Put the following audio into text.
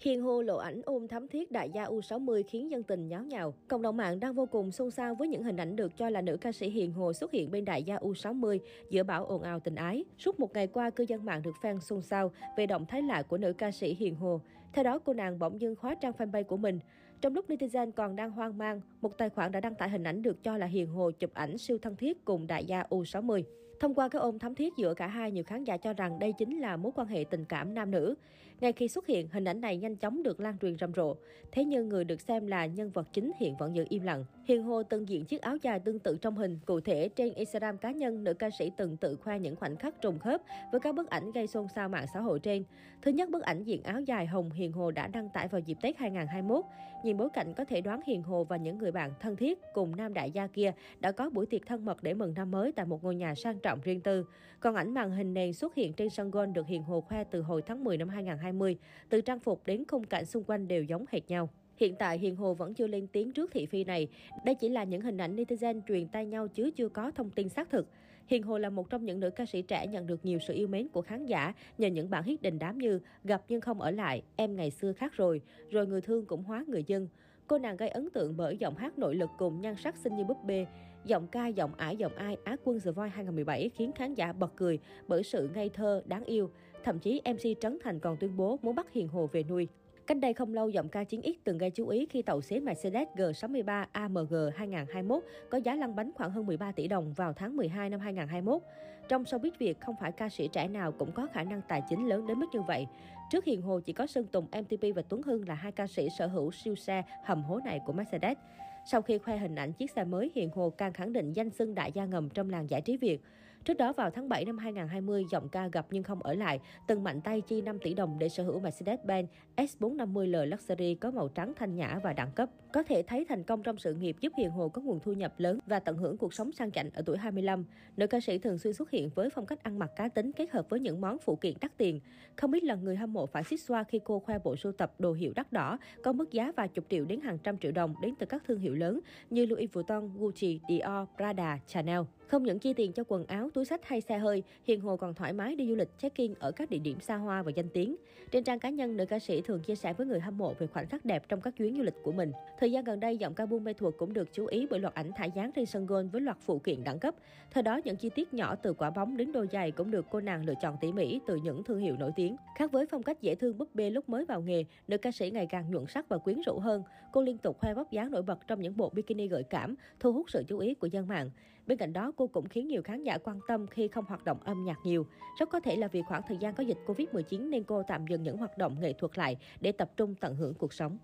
Hiền Hồ lộ ảnh ôm thắm thiết đại gia U60 khiến dân tình nháo nhào. Cộng đồng mạng đang vô cùng xôn xao với những hình ảnh được cho là nữ ca sĩ Hiền Hồ xuất hiện bên đại gia U60 giữa bão ồn ào tình ái. Suốt một ngày qua, cư dân mạng được fan xôn xao về động thái lạ của nữ ca sĩ Hiền Hồ. Theo đó, cô nàng bỗng dưng khóa trang fanpage của mình. Trong lúc netizen còn đang hoang mang, một tài khoản đã đăng tải hình ảnh được cho là Hiền Hồ chụp ảnh siêu thân thiết cùng đại gia U60. Thông qua cái ôm thắm thiết giữa cả hai, nhiều khán giả cho rằng đây chính là mối quan hệ tình cảm nam nữ. Ngay khi xuất hiện, hình ảnh này nhanh chóng được lan truyền rầm rộ. Thế nhưng người được xem là nhân vật chính hiện vẫn giữ im lặng. Hiền Hồ từng diện chiếc áo dài tương tự trong hình. Cụ thể, trên Instagram cá nhân, nữ ca sĩ từng tự khoe những khoảnh khắc trùng khớp với các bức ảnh gây xôn xao mạng xã hội trên. Thứ nhất, bức ảnh diện áo dài hồng Hiền Hồ đã đăng tải vào dịp Tết 2021. Nhìn bối cảnh có thể đoán Hiền Hồ và những người bạn thân thiết cùng nam đại gia kia đã có buổi tiệc thân mật để mừng năm mới tại một ngôi nhà sang trọng riêng tư. Còn ảnh màn hình này xuất hiện trên sân golf được Hiền Hồ khoe từ hồi tháng 10 năm 2020. Từ trang phục đến khung cảnh xung quanh đều giống hệt nhau. Hiện tại Hiền Hồ vẫn chưa lên tiếng trước thị phi này. Đây chỉ là những hình ảnh netizen truyền tay nhau chứ chưa có thông tin xác thực. Hiền Hồ là một trong những nữ ca sĩ trẻ nhận được nhiều sự yêu mến của khán giả nhờ những bản hit đình đám như Gặp nhưng không ở lại, Em ngày xưa khác rồi, rồi người thương cũng hóa người dân. Cô nàng gây ấn tượng bởi giọng hát nội lực cùng nhan sắc xinh như búp bê. Giọng ca, giọng ải, giọng ai Á quân The Voice 2017 khiến khán giả bật cười bởi sự ngây thơ, đáng yêu. Thậm chí MC Trấn Thành còn tuyên bố muốn bắt Hiền Hồ về nuôi. Cách đây không lâu, giọng ca 9X từng gây chú ý khi tàu xế Mercedes G63 AMG 2021 có giá lăn bánh khoảng hơn 13 tỷ đồng vào tháng 12 năm 2021. Trong showbiz Việt, không phải ca sĩ trẻ nào cũng có khả năng tài chính lớn đến mức như vậy. Trước Hiền Hồ chỉ có Sơn Tùng, MTP và Tuấn Hưng là hai ca sĩ sở hữu siêu xe hầm hố này của Mercedes. Sau khi khoe hình ảnh chiếc xe mới, Hiền Hồ càng khẳng định danh xưng đại gia ngầm trong làng giải trí Việt. Trước đó vào tháng 7 năm 2020, giọng ca gặp nhưng không ở lại, từng mạnh tay chi 5 tỷ đồng để sở hữu Mercedes-Benz S450L Luxury có màu trắng thanh nhã và đẳng cấp. Có thể thấy thành công trong sự nghiệp giúp Hiền Hồ có nguồn thu nhập lớn và tận hưởng cuộc sống sang chảnh ở tuổi 25. Nữ ca sĩ thường xuyên xuất hiện với phong cách ăn mặc cá tính kết hợp với những món phụ kiện đắt tiền. Không biết lần người hâm mộ phải xích xoa khi cô khoe bộ sưu tập đồ hiệu đắt đỏ có mức giá vài chục triệu đến hàng trăm triệu đồng đến từ các thương hiệu lớn như Louis Vuitton, Gucci, Dior, Prada, Chanel. Không những chi tiền cho quần áo, túi sách hay xe hơi, Hiền Hồ còn thoải mái đi du lịch check-in ở các địa điểm xa hoa và danh tiếng. Trên trang cá nhân, nữ ca sĩ thường chia sẻ với người hâm mộ về khoảnh khắc đẹp trong các chuyến du lịch của mình. Thời gian gần đây, giọng ca Buôn Mê Thuột cũng được chú ý bởi loạt ảnh thả dáng trên sân golf với loạt phụ kiện đẳng cấp. Thời đó, những chi tiết nhỏ từ quả bóng đến đôi giày cũng được cô nàng lựa chọn tỉ mỉ từ những thương hiệu nổi tiếng. Khác với phong cách dễ thương búp bê lúc mới vào nghề, nữ ca sĩ ngày càng nhuận sắc và quyến rũ hơn. Cô liên tục khoe vóc dáng nổi bật trong những bộ bikini gợi cảm, thu hút sự chú ý của dân mạng. Bên cạnh đó, cô cũng khiến nhiều khán giả quan tâm khi không hoạt động âm nhạc nhiều. Rất có thể là vì khoảng thời gian có dịch Covid-19 nên cô tạm dừng những hoạt động nghệ thuật lại để tập trung tận hưởng cuộc sống.